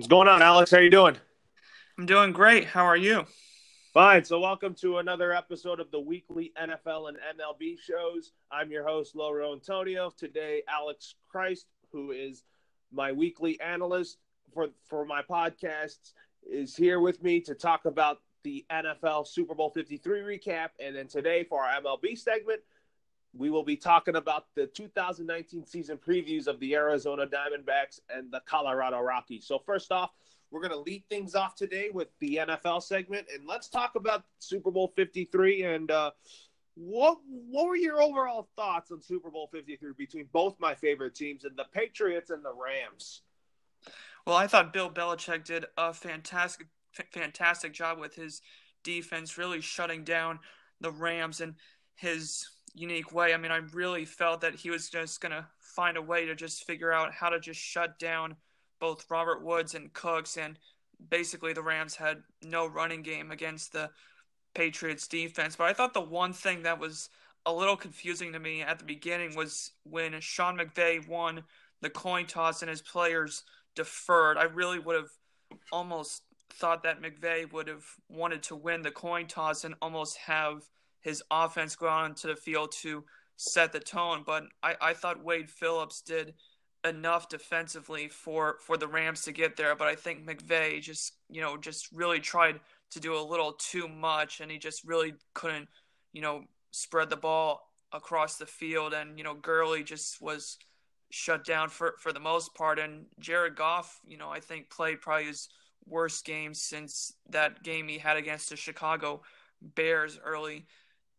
What's going on, Alex? How you doing? I'm doing great. How are you? Fine. So, welcome to another episode of the weekly NFL and MLB shows. I'm your host, Lauro Antonio. Today, Alex Christ, who is my weekly analyst for for my podcasts, is here with me to talk about the NFL Super Bowl 53 recap. And then today, for our MLB segment, we will be talking about the 2019 season previews of the Arizona Diamondbacks and the Colorado Rockies. So, first off, we're going to lead things off today with the NFL segment, and let's talk about Super Bowl 53 and uh, what what were your overall thoughts on Super Bowl 53 between both my favorite teams and the Patriots and the Rams? Well, I thought Bill Belichick did a fantastic fantastic job with his defense, really shutting down the Rams and his unique way. I mean, I really felt that he was just going to find a way to just figure out how to just shut down both Robert Woods and Cooks. And basically, the Rams had no running game against the Patriots defense. But I thought the one thing that was a little confusing to me at the beginning was when Sean McVay won the coin toss and his players deferred. I really would have almost thought that McVay would have wanted to win the coin toss and almost have his offense go out into the field to set the tone. But I, I thought Wade Phillips did enough defensively for for the Rams to get there. But I think McVay just you know just really tried to do a little too much, and he just really couldn't you know spread the ball across the field. And you know Gurley just was shut down for for the most part. And Jared Goff, you know, I think played probably his worst game since that game he had against the Chicago Bears early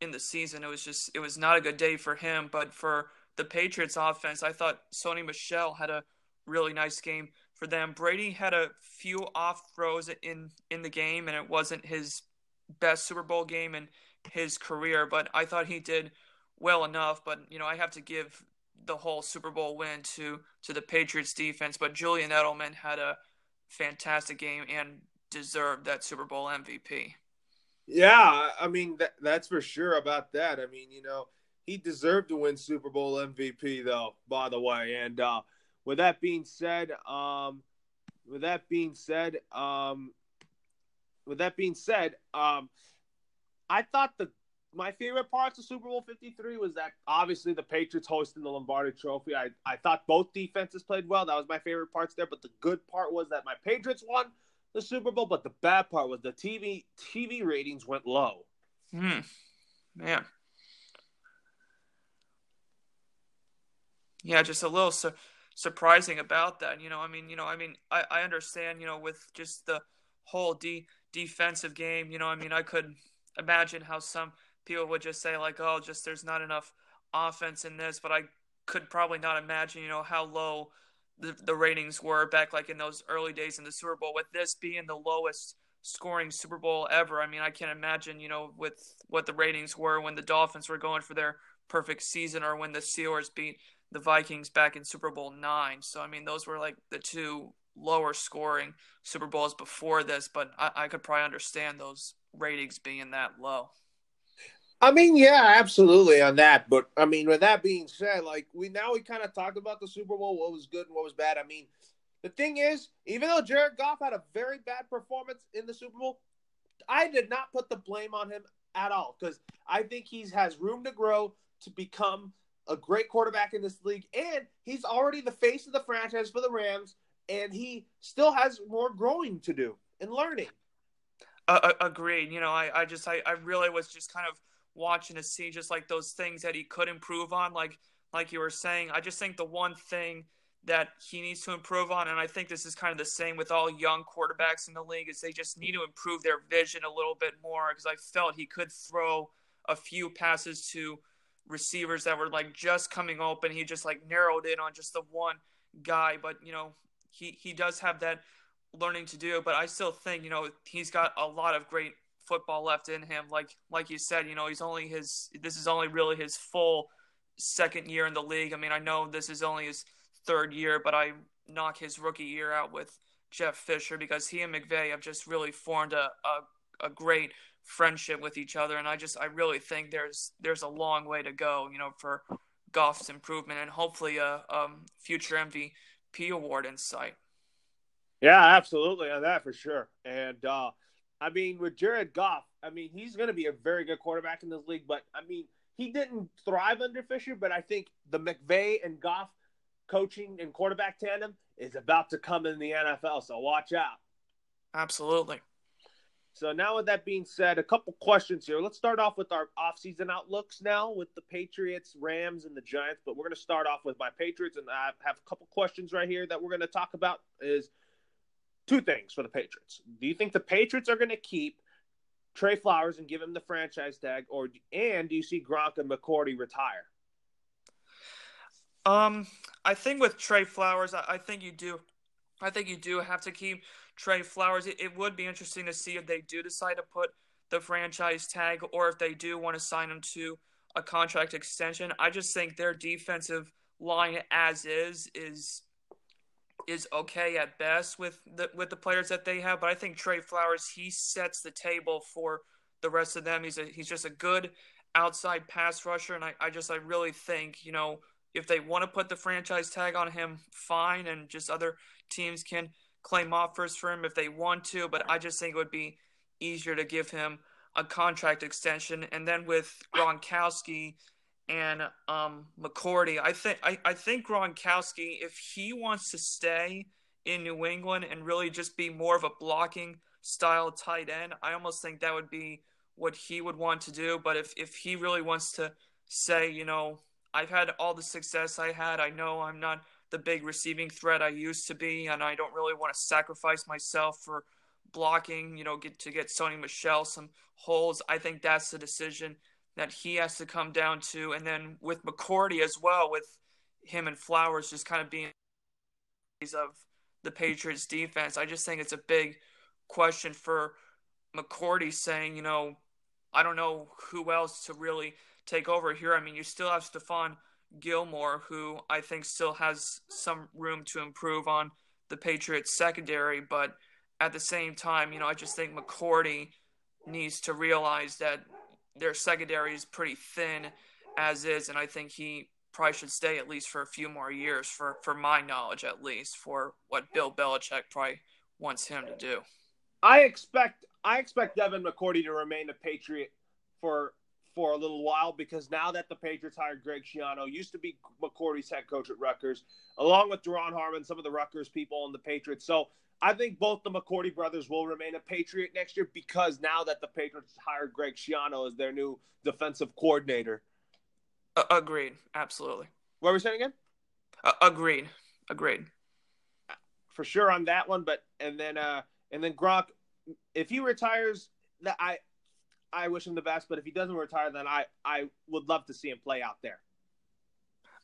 in the season. It was just it was not a good day for him. But for the Patriots offense, I thought Sony Michel had a really nice game for them. Brady had a few off throws in in the game, and it wasn't his best Super Bowl game in his career. But I thought he did well enough. But you know, I have to give the whole Super Bowl win to to the Patriots defense. But Julian Edelman had a fantastic game and deserved that Super Bowl MVP. Yeah, I mean that, that's for sure about that. I mean, you know, he deserved to win Super Bowl MVP though, by the way. And uh with that being said, um with that being said, um with that being said, um I thought the my favorite parts of Super Bowl 53 was that obviously the Patriots hosting the Lombardi Trophy. I, I thought both defenses played well. That was my favorite parts there. But the good part was that my Patriots won the Super Bowl, but the bad part was the TV TV ratings went low. Hmm. Man. Yeah, just a little su- surprising about that. You know, I mean, you know, I mean, I, I understand. You know, with just the whole de- defensive game. You know, I mean, I could imagine how some people would just say like, "Oh, just there's not enough offense in this," but I could probably not imagine. You know how low the, the ratings were back like in those early days in the Super Bowl. With this being the lowest scoring Super Bowl ever, I mean, I can't imagine, you know, with what the ratings were when the Dolphins were going for their perfect season or when the Steelers beat the Vikings back in Super Bowl nine. So I mean, those were like the two lower scoring Super Bowls before this, but I, I could probably understand those ratings being that low. I mean, yeah, absolutely on that. But I mean, with that being said, like we now we kind of talked about the Super Bowl, what was good and what was bad. I mean, the thing is, even though Jared Goff had a very bad performance in the Super Bowl, I did not put the blame on him at all because I think he has room to grow to become a great quarterback in this league, and he's already the face of the franchise for the Rams, and he still has more growing to do and learning. Uh, agreed. You know, I, I just, I, I really was just kind of watching to see just like those things that he could improve on like like you were saying. I just think the one thing that he needs to improve on and i think this is kind of the same with all young quarterbacks in the league is they just need to improve their vision a little bit more because i felt he could throw a few passes to receivers that were like just coming open. He just like narrowed in on just the one guy but you know he he does have that learning to do but i still think you know he's got a lot of great football left in him. Like like you said, you know, he's only his this is only really his full second year in the league. I mean, I know this is only his third year, but I knock his rookie year out with Jeff Fisher because he and McVay have just really formed a, a, a great friendship with each other, and I just I really think there's there's a long way to go, you know, for Goff's improvement and hopefully a um, future MVP award in sight. Yeah, absolutely on that for sure. And uh, I mean, with Jared Goff, I mean, he's going to be a very good quarterback in this league. But I mean, he didn't thrive under Fisher. But I think the McVay and Goff coaching and quarterback tandem is about to come in the NFL. So watch out. Absolutely. So now with that being said, a couple questions here. Let's start off with our offseason outlooks now with the Patriots, Rams, and the Giants. But we're going to start off with my Patriots, and I have a couple questions right here that we're going to talk about. Is two things for the Patriots. Do you think the Patriots are going to keep Trey Flowers and give him the franchise tag, or and do you see Gronk and McCourty retire? Um, I think with Trey Flowers, I, I think you do. I think you do have to keep Trey Flowers. It, it would be interesting to see if they do decide to put the franchise tag or if they do want to sign him to a contract extension. I just think their defensive line as is is is okay at best with the with the players that they have, but I think Trey Flowers he sets the table for the rest of them. He's a he's just a good outside pass rusher, and I, I just I really think you know if they want to put the franchise tag on him, fine, and just other teams can claim offers for him if they want to. But I just think it would be easier to give him a contract extension, and then with Gronkowski and um, McCourty. I think I, I think Gronkowski, if he wants to stay in New England and really just be more of a blocking style tight end, I almost think that would be what he would want to do. But if if he really wants to say, you know, I've had all the success I had, I know I'm not the big receiving threat I used to be, and I don't really want to sacrifice myself for blocking, you know, get to get Sony Michel some holes. I think that's the decision that he has to come down to. And then with McCourty as well, with him and Flowers just kind of being of the Patriots defense, I just think it's a big question for McCourty saying, you know, I don't know who else to really take over here. I mean, you still have Stephon Gilmore, who I think still has some room to improve on the Patriots secondary, but at the same time, you know, I just think McCourty needs to realize that their secondary is pretty thin as is, and I think he probably should stay at least for a few more years, for for my knowledge at least, for what Bill Belichick probably wants him to do. I expect I expect Devin McCourty to remain a Patriot for for a little while because now that the Patriots hired Greg Schiano, used to be McCourty's head coach at Rutgers, along with Duron Harmon, some of the Rutgers people on the Patriots. So I think both the McCourty brothers will remain a Patriot next year because now that the Patriots hired Greg Schiano as their new defensive coordinator. Uh, agreed. Absolutely. What were we saying again? Uh, agreed. Agreed. For sure on that one, but and then uh and then Gronk, if he retires, that I I wish him the best. But if he doesn't retire, then I I would love to see him play out there.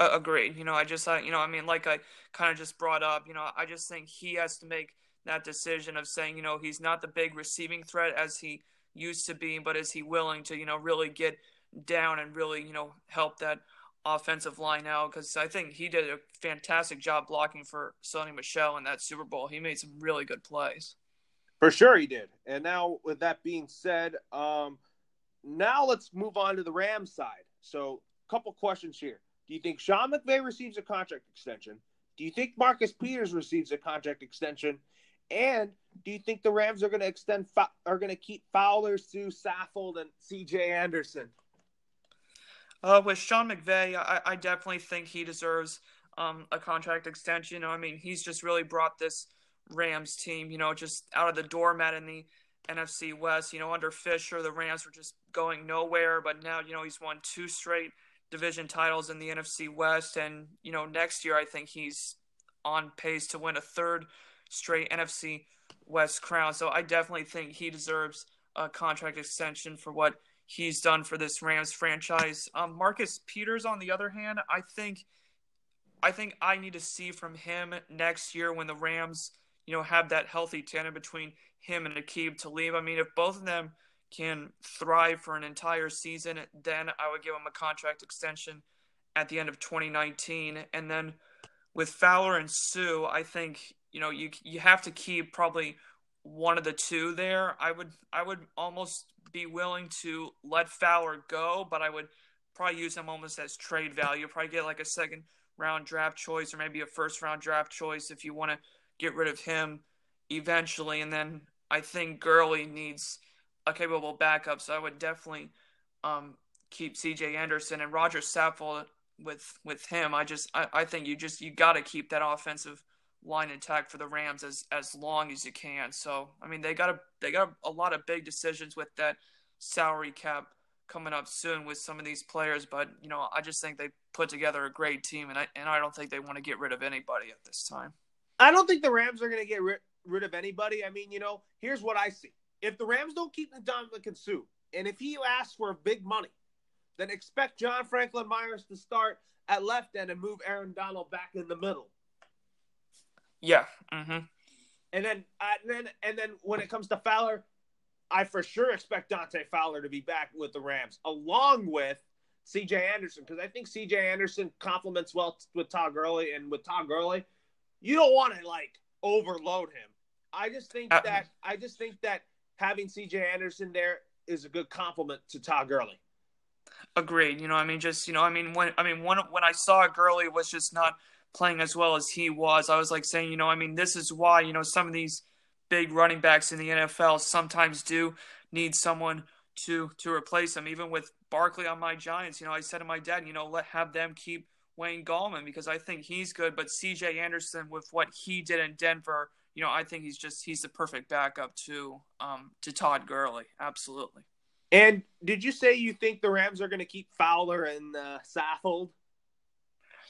Uh, agreed. You know, I just, uh, you know, I mean, like I kind of just brought up, you know, I just think he has to make that decision of saying, you know, he's not the big receiving threat as he used to be, but is he willing to, you know, really get down and really, you know, help that offensive line out? Because I think he did a fantastic job blocking for Sony Michel in that Super Bowl. He made some really good plays. For sure, he did. And now, with that being said, um, now let's move on to the Rams side. So, a couple questions here. Do you think Sean McVay receives a contract extension? Do you think Marcus Peters receives a contract extension? And do you think the Rams are going to extend are going to keep Fowler, Suh Saffold, and C.J. Anderson? Uh, with Sean McVay, I, I definitely think he deserves um, a contract extension. I mean, he's just really brought this Rams team, you know, just out of the doormat in the NFC West. You know, under Fisher, the Rams were just going nowhere, but now, you know, he's won two straight division titles in the NFC West, and you know, next year I think he's on pace to win a third straight NFC West crown. So I definitely think he deserves a contract extension for what he's done for this Rams franchise. Um, Marcus Peters, on the other hand, I think I think I need to see from him next year when the Rams, you know, have that healthy tandem between him and Aqib Talib. I mean, if both of them can thrive for an entire season, then I would give him a contract extension at the end of 2019. And then with Fowler and Suh, I think you know you you have to keep probably one of the two there. I would I would almost be willing to let Fowler go, but I would probably use him almost as trade value. Probably get like a second round draft choice or maybe a first round draft choice if you want to get rid of him eventually, and then I think Gurley needs a capable backup. So I would definitely um, keep C.J. Anderson and Roger Saffold with with him. I just I, I think you just you got to keep that offensive line intact for the Rams as as long as you can. So I mean they got a they got a lot of big decisions with that salary cap coming up soon with some of these players, but you know I just think they put together a great team, and I and I don't think they want to get rid of anybody at this time. I don't think the Rams are going to get rid, rid of anybody. I mean, you know, here's what I see: if the Rams don't keep Ndamukong Suh, and if he asks for big money, then expect John Franklin Myers to start at left end and move Aaron Donald back in the middle. Yeah. Mm-hmm. And then, uh, and then, and then, when it comes to Fowler, I for sure expect Dante Fowler to be back with the Rams, along with C.J. Anderson, because I think C.J. Anderson complements well with Todd Gurley, and with Todd Gurley, you don't want to like overload him. I just think uh, that I just think that having C.J. Anderson there is a good compliment to Todd Gurley. Agreed. You know, I mean, just you know, I mean, when I mean, when when I saw Gurley was just not playing as well as he was, I was like saying, you know, I mean, this is why you know some of these big running backs in the NFL sometimes do need someone to to replace them. Even with Barkley on my Giants, you know, I said to my dad, you know, let have them keep Wayne Gallman because I think he's good, but C.J. Anderson with what he did in Denver, you know, I think he's just he's the perfect backup to um to Todd Gurley. Absolutely. And did you say you think the Rams are going to keep Fowler and uh, Saffold?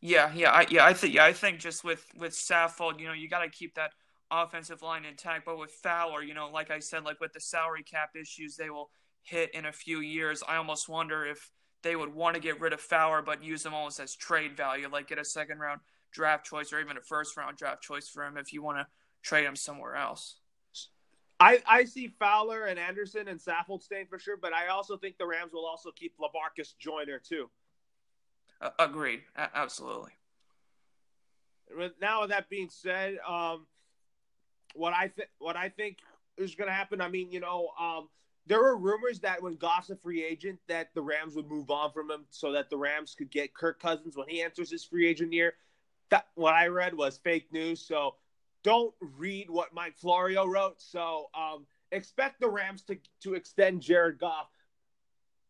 Yeah, yeah, I, yeah. I think yeah, I think just with with Saffold, you know, you got to keep that offensive line intact. But with Fowler, you know, like I said, like with the salary cap issues, they will hit in a few years. I almost wonder if they would want to get rid of Fowler, but use him almost as trade value, like get a second round draft choice or even a first round draft choice for him if you want to trade him somewhere else. I, I see Fowler and Anderson and Saffold staying for sure, but I also think the Rams will also keep Lamarcus Joyner too. Uh, agreed, a- absolutely. Now, with that being said, um, what I think what I think is going to happen. I mean, you know, um, there were rumors that when Goff's a free agent, that the Rams would move on from him so that the Rams could get Kirk Cousins when he enters his free agent year. That what I read was fake news. So don't read what Mike Florio wrote. So um, expect the Rams to to extend Jared Goff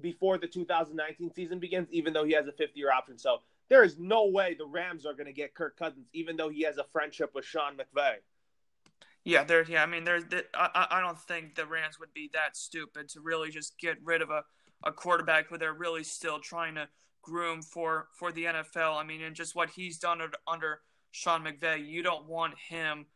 before the 2019 season begins, even though he has a fifth year option. So there is no way the Rams are going to get Kirk Cousins, even though he has a friendship with Sean McVay. Yeah, there. Yeah, I mean, there's. I, I don't think the Rams would be that stupid to really just get rid of a, a quarterback who they're really still trying to groom for for the NFL. I mean, and just what he's done under Sean McVay, you don't want him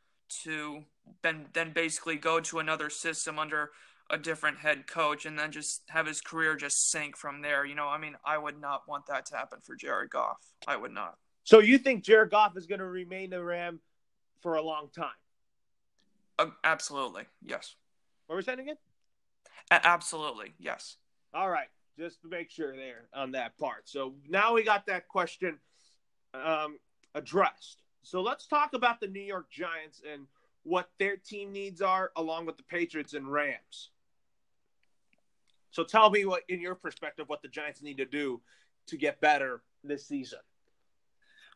to then then basically go to another system under a different head coach and then just have his career just sink from there. You know, I mean, I would not want that to happen for Jared Goff. I would not. So you think Jared Goff is going to remain a Ram for a long time? Uh, absolutely, yes. What were we saying again? A- absolutely, yes. All right, just to make sure there on that part. So now we got that question um, addressed. So let's talk about the New York Giants and what their team needs are, along with the Patriots and Rams. So tell me what, in your perspective, what the Giants need to do to get better this season.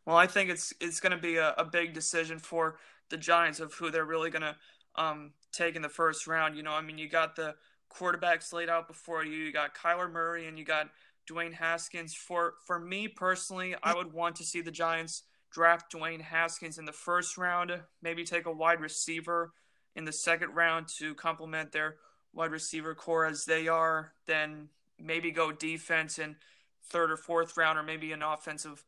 Well, I think it's it's going to be a, a big decision for the Giants of who they're really going to um, take in the first round. You know, I mean, you got the quarterbacks laid out before you. You got Kyler Murray and you got Dwayne Haskins. For for me personally, I would want to see the Giants draft Dwayne Haskins in the first round, maybe take a wide receiver in the second round to complement their wide receiver core as they are, then maybe go defense in third or fourth round, or maybe an offensive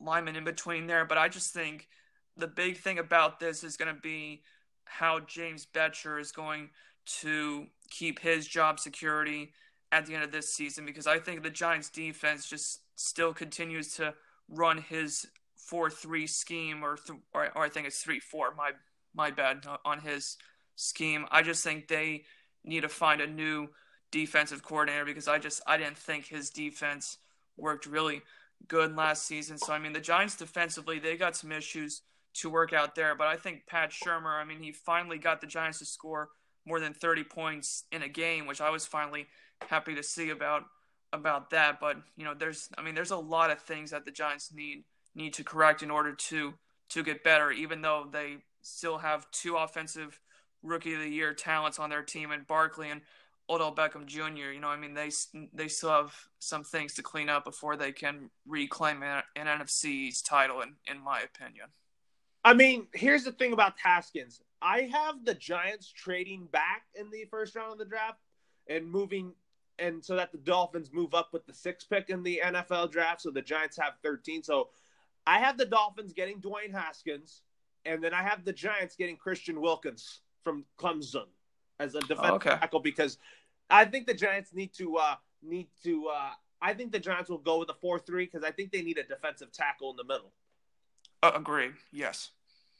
lineman in between there. But I just think the big thing about this is going to be how James Bettcher is going to keep his job security at the end of this season because I think the Giants defense just still continues to run his 4-3 scheme or, th- or, or I think it's 3-4 my my bad on his scheme. I just think they need to find a new defensive coordinator because I just I didn't think his defense worked really good last season. So I mean the Giants defensively they got some issues to work out there. But I think Pat Shurmur, I mean, he finally got the Giants to score more than 30 points in a game, which I was finally happy to see about about that. But you know, there's I mean, there's a lot of things that the Giants need need to correct in order to to get better. Even though they still have two offensive rookie of the year talents on their team and Barkley and Odell Beckham Jr. You know, I mean, they they still have some things to clean up before they can reclaim an, an NFC's title, in in my opinion. I mean, here's the thing about Haskins. I have the Giants trading back in the first round of the draft and moving, and so that the Dolphins move up with the sixth pick in the NFL draft. So the Giants have 13. So I have the Dolphins getting Dwayne Haskins, and then I have the Giants getting Christian Wilkins from Clemson as a defensive oh, okay. tackle because I think the Giants need to uh, need to. Uh, I think the Giants will go with a four-three because I think they need a defensive tackle in the middle. Uh, agree. Yes.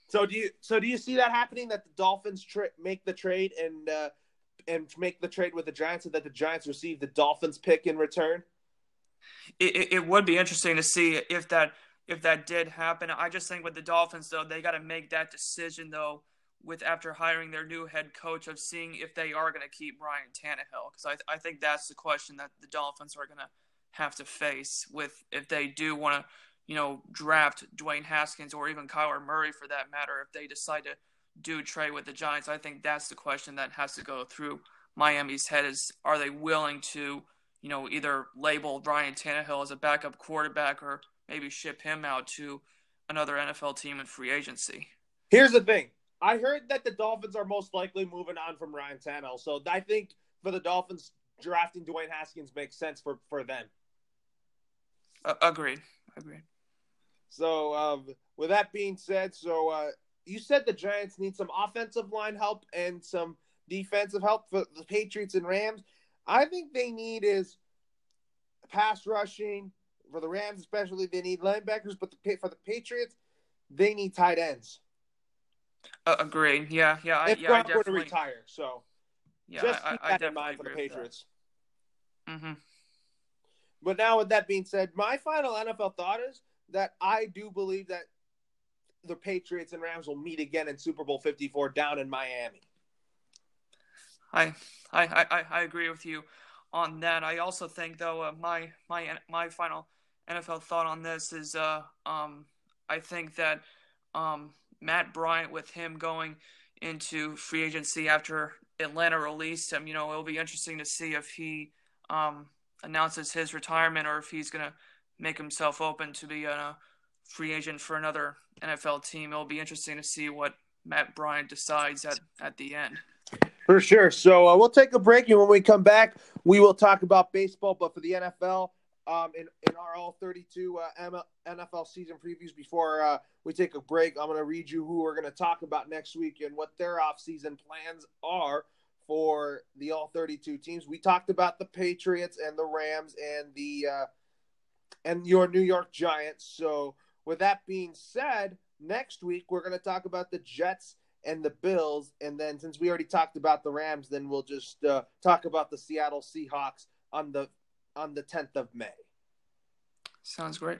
So do you? So do you see that happening? That the Dolphins tra- make the trade and uh, and make the trade with the Giants, so that the Giants receive the Dolphins pick in return. It, it would be interesting to see if that if that did happen. I just think with the Dolphins though, they got to make that decision though with after hiring their new head coach of seeing if they are going to keep Ryan Tannehill because I, I think that's the question that the Dolphins are going to have to face with if they do want to you know draft Dwayne Haskins or even Kyler Murray for that matter if they decide to do trade with the Giants I think that's the question that has to go through Miami's head is are they willing to you know either label Ryan Tannehill as a backup quarterback or maybe ship him out to another NFL team in free agency. Here's the thing I heard that the Dolphins are most likely moving on from Ryan Tannehill, so I think for the Dolphins, drafting Dwayne Haskins makes sense for for them. Uh, agreed. Agreed. So, um, with that being said, so uh, you said the Giants need some offensive line help and some defensive help for the Patriots and Rams. I think they need is pass rushing for the Rams, especially. They need linebackers, but the, for the Patriots, they need tight ends. Uh, agreed. Yeah, yeah. If yeah, Gronk were to retire, so yeah, just keep I, that I in mind for the Patriots. Mm-hmm. But now, with that being said, my final NFL thought is that I do believe that the Patriots and Rams will meet again in Super Bowl Fifty Four down in Miami. I I I, I agree with you on that. I also think, though, uh, my my my final NFL thought on this is, uh, um, I think that um, Matt Bryant with him going into free agency after Atlanta released him. You know, it'll be interesting to see if he um, announces his retirement or if he's going to make himself open to be a free agent for another NFL team. It'll be interesting to see what Matt Bryant decides at, at the end. For sure. So uh, we'll take a break, and when we come back, we will talk about baseball. But for the NFL, um, in, in our all 32 uh, NFL season previews before uh, we take a break. I'm going to read you who we're going to talk about next week and what their offseason plans are for the all 32 teams. We talked about the Patriots and the Rams and the uh, and your New York Giants. So with that being said, next week we're going to talk about the Jets and the Bills, and then since we already talked about the Rams, then we'll just uh, talk about the Seattle Seahawks on the on the 10th of May. Sounds great.